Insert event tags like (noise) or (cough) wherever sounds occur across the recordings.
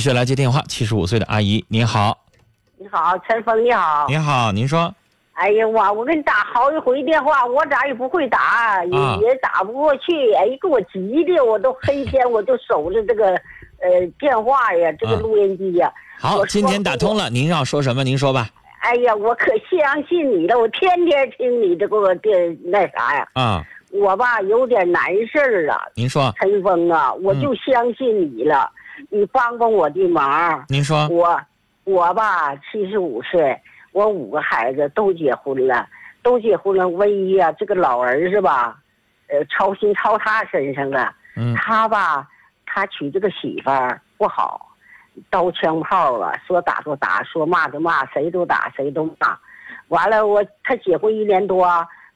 继续来接电话，七十五岁的阿姨，您好，你好，陈峰，你好。您好，您说，哎呀，我我给你打好几回电话，我咋也不会打，也、啊也打不过去。哎，给我急的，我都黑天 (laughs) 我都守着这个呃电话呀，这个啊录音机呀。好，今天打通了，您要说什么？您说吧。哎呀，我可相信你了，我天天听你这个电那啥呀。啊，我吧有点难事儿啊，您说，陈峰啊，我就相信你了，你帮帮我的忙。您说，我我吧七十五岁，我五个孩子都结婚了，都结婚了，唯一啊这个老儿子吧，呃操心操他身上了。嗯他吧，他娶这个媳妇儿不好，刀枪炮啊，说打就打，说骂就骂，谁都打谁都骂。完了我他结婚一年多，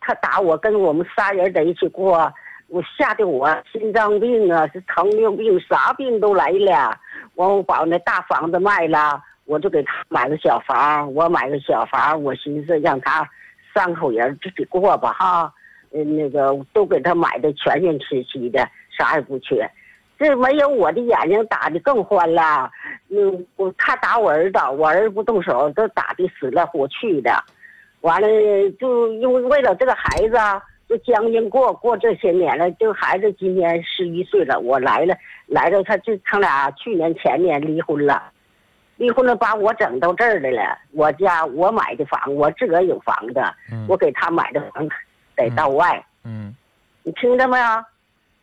他打我跟我们仨人在一起过，我吓得我心脏病啊，是糖尿病，啥病都来了。完我把那大房子卖了，我就给他买个小房，我买个小房，我寻思让他三口人自己过吧哈。呃，那个都给他买的全全齐齐的，啥也不缺。这没有我的眼睛打的更欢了。嗯，我他打我儿子，我儿子不动手，都打的死了活去的。完了，就因为为了这个孩子啊，就将近过过这些年了。就孩子今年十一岁了，我来了，来了，他就他俩去年前年离婚了，离婚了把我整到这儿来了。我家我买的房，我自个儿有房子，嗯我给他买的房在道外，嗯，你听着没有？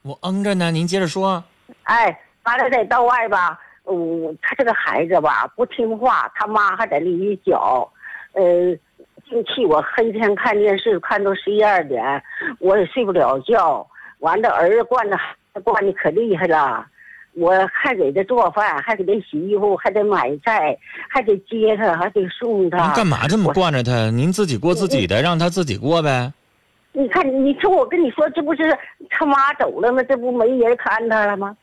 我嗯着呢，您接着说。哎，完了在道外吧，嗯，他这个孩子吧不听话，他妈还在里一脚，呃，净气我黑天看电视看到十一二点，我也睡不了觉。完了，儿子惯着惯的可厉害了，我还给他做饭，还给他洗衣服，还得买菜，还得接他，还得送他。您干嘛这么惯着他？您自己过自己的，让他自己过呗。你看，你说我跟你说，这不是他妈走了吗？这不没人看他了吗？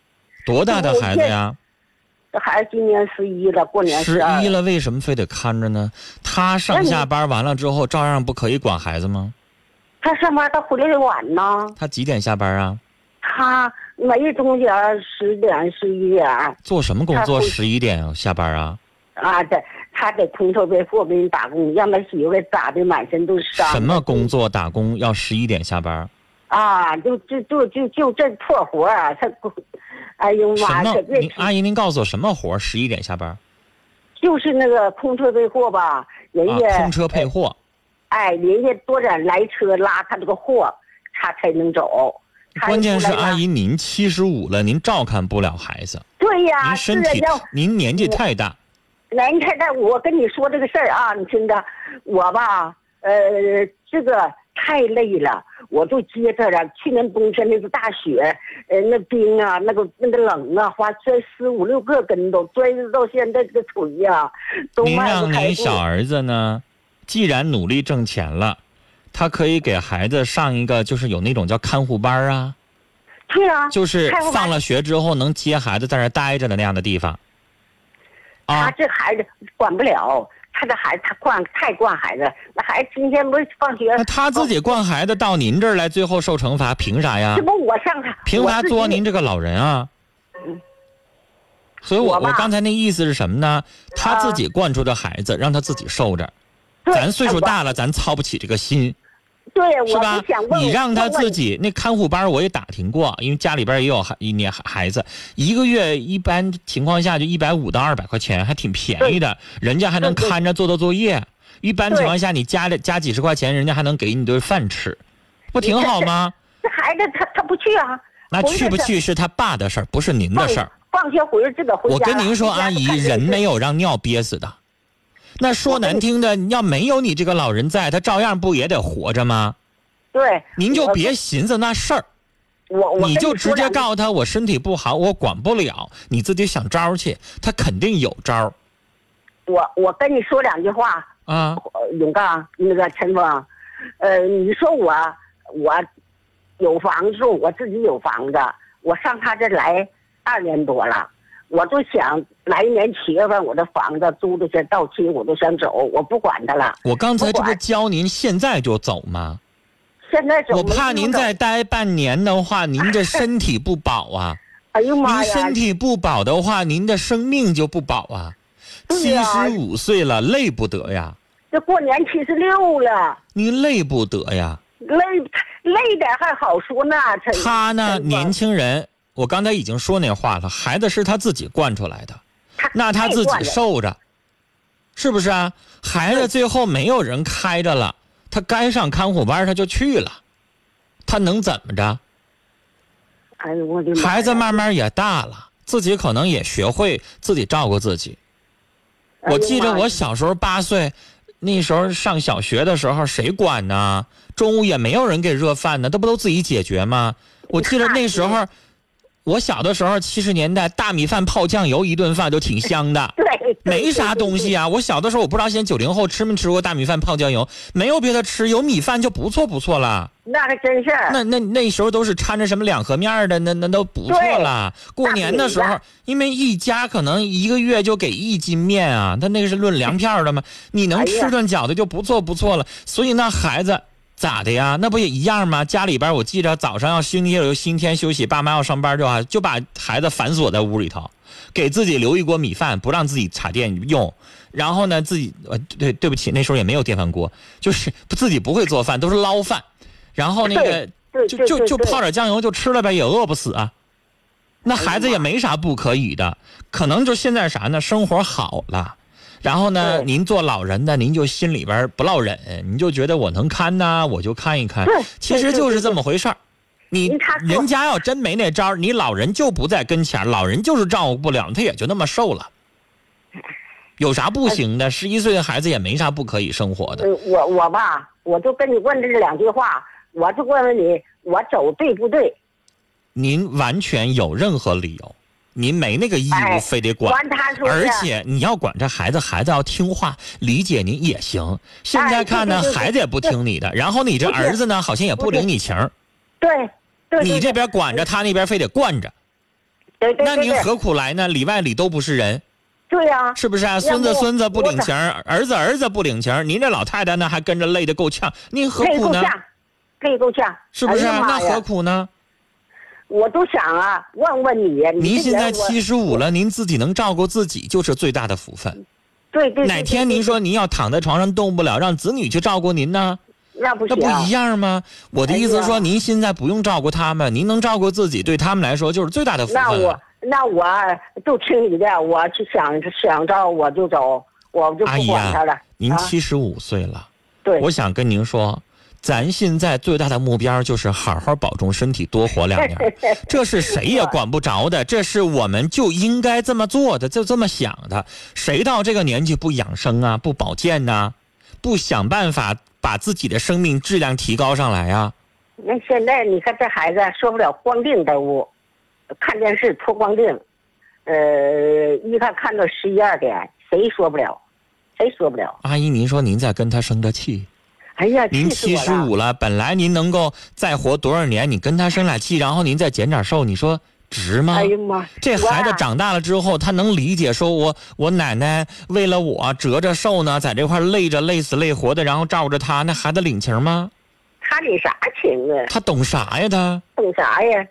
多大的孩子呀？这孩子今年十一了，过年十一了，为什么非得看着呢？他上下班完了之后，照样不可以管孩子吗？他上班他回来的晚呢，他几点下班啊？他没中间十点十一点做什么工作？十一点下班啊？啊，这他在空头被货给人打工，让他媳妇给打的满身都是伤。什么工作？打工要十一点下班？啊？就就就就就这破活儿，他，哎呦妈，可？您阿姨，您告诉我什么活？十一点下班？就是那个空车配货吧，人啊，家、空车配货。哎，人家多点来车拉他这个货，他才能走。关键是阿姨，您七十五了，您照看不了孩子，对呀，您身体您年纪太大。来，你看看，我跟你说这个事儿啊，你听着，我吧，呃，这个太累了，我就接着了。去年冬天那个大雪，呃，那冰啊，那个那个冷啊，花摔十五六个跟头，摔到现在这个腿呀、都您。让您小儿子呢，既然努力挣钱了，他可以给孩子上一个就是有那种叫看护班啊，对啊，就是看护班放了学之后能接孩子在那待着的那样的地方。他啊，这孩子管不了，他这孩子他惯太惯孩子，那孩子今天不是放学，那他自己惯孩子到您这儿来，最后受惩罚，凭啥呀这？不我上他，凭啥作您这个老人啊嗯？所以我我我刚才那意思是什么呢？他啊自己惯出的孩子，让他自己受着。咱岁数大了，咱操不起这个心，对，我是想？问你让他自己那看护班，我也打听过，因为家里边也有孩一年孩子，一个月一般情况下就一百五到二百块钱，还挺便宜的，人家还能看着做做作业。一般情况下，你加了加几十块钱，人家还能给你顿饭吃，不挺好吗？这孩子他他不去啊，那去去不去是他爸的事儿，不是您的事儿。放学回来自个回家我跟您说，阿姨，人没有让尿憋死的。那说难听的，要没有你这个老人在，他照样不也得活着吗？对，您就别寻思那事儿，我我你就直接告诉他，我身体不好，我管不了，你自己想招儿去，他肯定有招儿我我跟你说两句话，啊。呃永刚那个陈峰，呃，你说我我有房住，我自己有房子，我上他这来二年多了，我就想来年七月份我的房子租的先到期，我都想走，我不管他了。我刚才这不教您现在就走吗？现在走，我怕您再待半年的话，您这身体不保啊。(laughs) 哎呦妈呀！您身体不保的话，您的生命就不保啊。七十五岁了，累不得呀，这过年七十六了，您累不得呀。累累点还好说呢。他呢，年轻人，我刚才已经说那话了，孩子是他自己惯出来的，他那他自己受着，是不是啊？孩子最后没有人开着了，他该上看护班他就去了，他能怎么着？哎呦我的妈！孩子慢慢也大了，自己可能也学会自己照顾自己。我记着我小时候八岁，那时候上小学的时候谁管呢？中午也没有人给热饭呢，这不都自己解决吗？我记得那时候，我小的时候七十年代大米饭泡酱油一顿饭都挺香的。(laughs) 对，没啥东西。啊！我小的时候我不知道，现在九零后吃没吃过大米饭泡酱油？没有别的吃，有米饭就不错不错了。那还真是。那那那时候都是掺着什么两合面的，那那都不错了。过年的时候，因为一家可能一个月就给一斤面啊，他那个是论粮票 (laughs) 的嘛，你能吃顿饺子就不错不错了。所以那孩子咋的呀？那不也一样吗？家里边我记着早上要星期六星期天休息，爸妈要上班的话就把孩子反锁在屋里头，给自己留一锅米饭，不让自己插电用。然后呢，自己呃对对不起，那时候也没有电饭锅，就是自己不会做饭，都是捞饭。然后那个就就就泡点酱油就吃了呗，也饿不死啊。那孩子也没啥不可以的，可能就现在啥呢？生活好了，然后呢，您做老人的，您就心里边不落忍，您就觉得我能看呐，我就看一看对。其实就是这么回事儿。你人家要真没那招儿你老人就不在跟前儿老人就是照顾不了，他也就那么瘦了。有啥不行的？十一岁的孩子也没啥不可以生活的。呃我我吧，我就跟你问这两句话，我就问问你，我走对不对？您完全有任何理由，您没那个义务哎非得管。管而且你要管这孩子，孩子要听话，理解您也行。现在看呢，孩子也不听你的，然后你这儿子呢，好像也不领你情，对对对，你这边管着，他那边非得惯着，那您何苦来呢？里外里都不是人，对呀、是不是啊？孙子孙子不领情儿，子儿子不领情，您这老太太呢还跟着累得够呛，您何苦呢？累够呛，累够呛，是不是啊？那何苦呢？我都想啊，问问你，你您现在七十五了，您自己能照顾自己就是最大的福分。对对对哪天您说您要躺在床上动不了，让子女去照顾您呢？那不行，这不一样吗？我的意思是说，您现在不用照顾他们，您能照顾自己，对他们来说就是最大的福分那我分。那我就听你的，我去想想着我就走，我就阿姨不管他了。呀，您啊七十五岁了，对，我想跟您说，咱现在最大的目标就是好好保重身体，多活两年。(laughs) 这是谁也管不着的，这是我们就应该这么做的，就这么想的。谁到这个年纪不养生啊，不保健呐、不想办法把自己的生命质量提高上来啊？那现在你看这孩子说不了光腚的屋，看电视脱光腚，呃，一看看到十一二点，谁说不了，谁说不了？阿姨，您说您在跟他生着气？哎呀，您七！十五了，本来您能够再活多少年？你跟他生俩气，然后您再减点瘦，你说值吗？哎呀妈，这孩子长大了之后，他能理解，说我我奶奶为了我折着寿呢，在这块累着累死累活的，然后照着他，那孩子领情吗？他领啥情啊？他懂啥呀？他懂啥呀？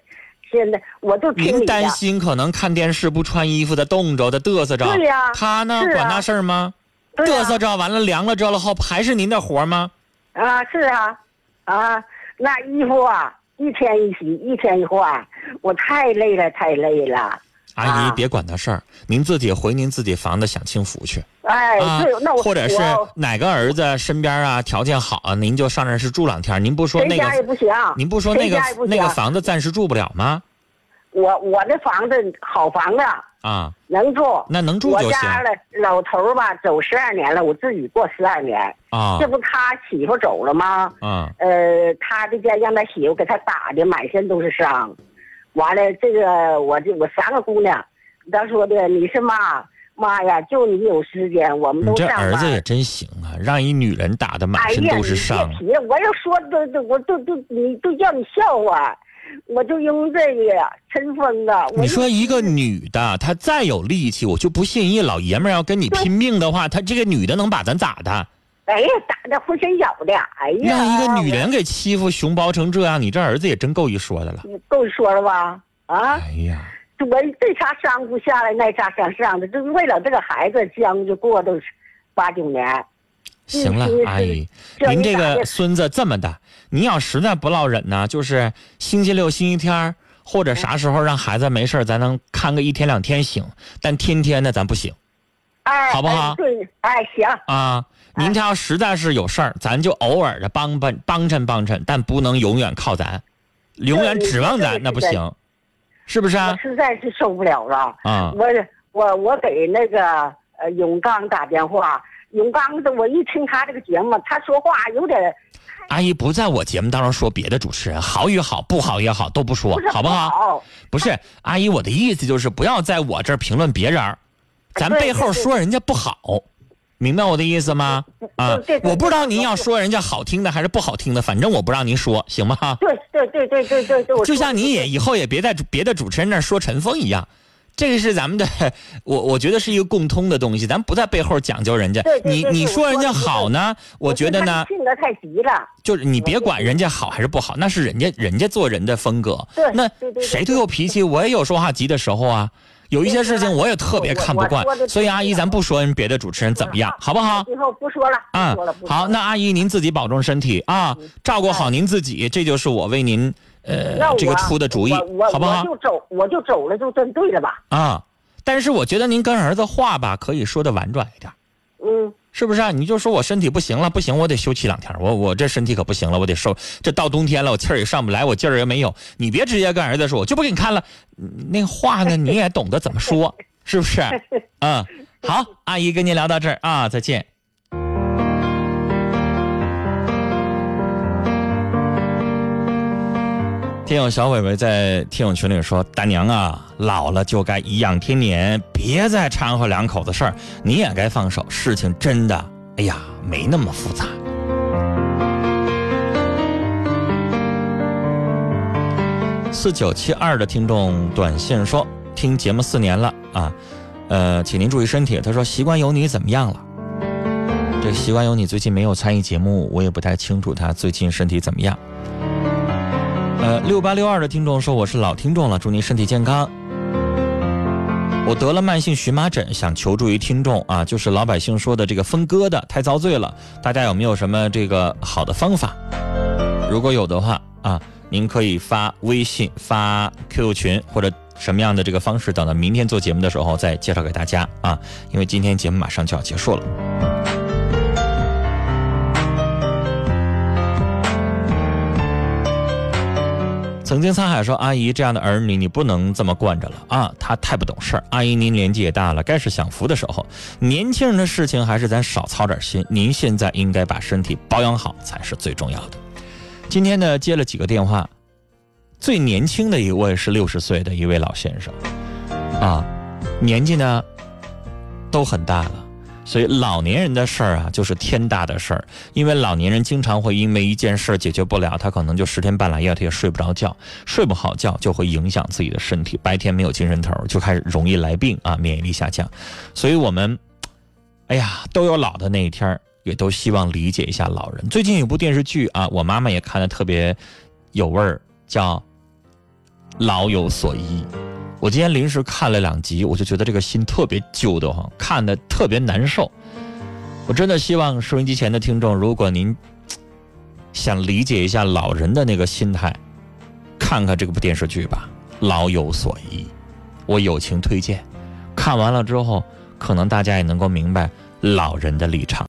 现在我就听您担心可能看电视不穿衣服的冻着的嘚瑟着，对呀他呢啊管那事儿吗？嘚瑟着完了凉了着了后还是您的活吗？啊，是啊，啊，那衣服啊，一天一洗，一天一换，我太累了，太累了。阿姨啊别管那事儿，您自己回您自己房子享清福去。哎，那我或者是哪个儿子身边啊条件好啊，您就上那儿是住两天。您不说那谁家也个，不行，您不说那个那个房子暂时住不了吗？我我的房子好房子啊，能住，那能住我就行。家了老头儿吧走十二年了，我自己过十二年，啊。这不他媳妇走了吗？啊。呃，他这家让他媳妇给他打的满身都是伤，完了这个我这我三个姑娘，他说的你是妈妈呀，就你有时间，我们都这。儿子也真行啊，让一女人打的满身都是伤。你。别提了，我要说都都我都都你都叫你笑话，我就因为这个呀，陈峰啊。我你说一个女的，她再有力气，我就不信一老爷们儿要跟你拼命的话，她这个女的能把咱咋的？哎呀，打的浑身咬的，哎呀，让一个女人给欺负熊包成这样，你这儿子也真够一说的了。够说了吧？啊，哎呀，我这茬上不下来，那茬想上的，就是为了这个孩子将就过都八九年。行了，阿姨，您这个孙子这么大，您要实在不落忍呢，就是星期六、星期天或者啥时候让孩子没事咱能看个一天两天行，但天天的咱不行，哎，好不好？对，哎，行啊。您家要实在是有事儿，咱就偶尔的帮帮帮衬帮衬，但不能永远靠咱，永远指望咱那不行，是不是啊？实在是受不了了啊！我我我给那个呃永刚打电话，永刚的我一听他这个节目，他说话有点。阿姨不在我节目当中说别的主持人好与好，不好也好都不说，好不好？不是阿姨，我的意思就是不要在我这儿评论别人，咱背后说人家不好。明白我的意思吗？啊，我不知道您要说人家好听的还是不好听的，反正我不让您说，行吗？对对对对对对对，就像你也以后也别在别的主持人那说陈峰一样，这个是咱们的，(laughs) 我我觉得是一个共通的东西，咱不在背后讲究人家。你你说人家好呢，我觉得呢，性格太急了。就是你别管人家好还是不好，那是人家人家做人的风格。对，那谁都有脾气，我也有说话急的时候啊。有一些事情我也特别看不惯，所以阿姨，咱不说人别的主持人怎么样，好不好？以后不说了。嗯，好，那阿姨您自己保重身体啊，照顾好您自己，这就是我为您呃这个出的主意，好不好？我就走，我就走了，就真对了吧？啊，但是我觉得您跟儿子话吧，可以说的婉转一点。嗯。是不是啊？你就说我身体不行了，不行，我得休息两天。我我这身体可不行了，我得受。这到冬天了，我气儿也上不来，我劲儿也没有。你别直接跟儿子说，我就不给你看了。那话呢，你也懂得怎么说，是不是？(laughs) 嗯，好，阿姨跟您聊到这儿啊，再见。听友小伟伟在听友群里说：“大娘啊，老了就该颐养天年，别再掺和两口子事儿，你也该放手。事情真的，哎呀，没那么复杂。”四九七二的听众短信说：“听节目四年了啊，呃，请您注意身体。”他说：“习惯有你怎么样了？”这习惯有你最近没有参与节目，我也不太清楚他最近身体怎么样。呃，六八六二的听众说我是老听众了，祝您身体健康。我得了慢性荨麻疹，想求助于听众啊，就是老百姓说的这个分割的太遭罪了，大家有没有什么这个好的方法？如果有的话啊，您可以发微信、发 QQ 群或者什么样的这个方式，等到明天做节目的时候再介绍给大家啊，因为今天节目马上就要结束了。曾经沧海说：“阿姨，这样的儿女你不能这么惯着了啊，他太不懂事儿。阿姨，您年纪也大了，该是享福的时候。年轻人的事情还是咱少操点心。您现在应该把身体保养好才是最重要的。今天呢，接了几个电话，最年轻的一位是六十岁的一位老先生，啊，年纪呢都很大了。”所以老年人的事儿啊，就是天大的事儿，因为老年人经常会因为一件事儿解决不了，他可能就十天半拉夜他也睡不着觉，睡不好觉就会影响自己的身体，白天没有精神头儿，就开始容易来病啊，免疫力下降。所以我们，哎呀，都有老的那一天，也都希望理解一下老人。最近有部电视剧啊，我妈妈也看的特别有味儿，叫《老有所依》。我今天临时看了两集，我就觉得这个心特别揪得慌，看的特别难受。我真的希望收音机前的听众，如果您想理解一下老人的那个心态，看看这部电视剧吧，《老有所依》，我友情推荐。看完了之后，可能大家也能够明白老人的立场。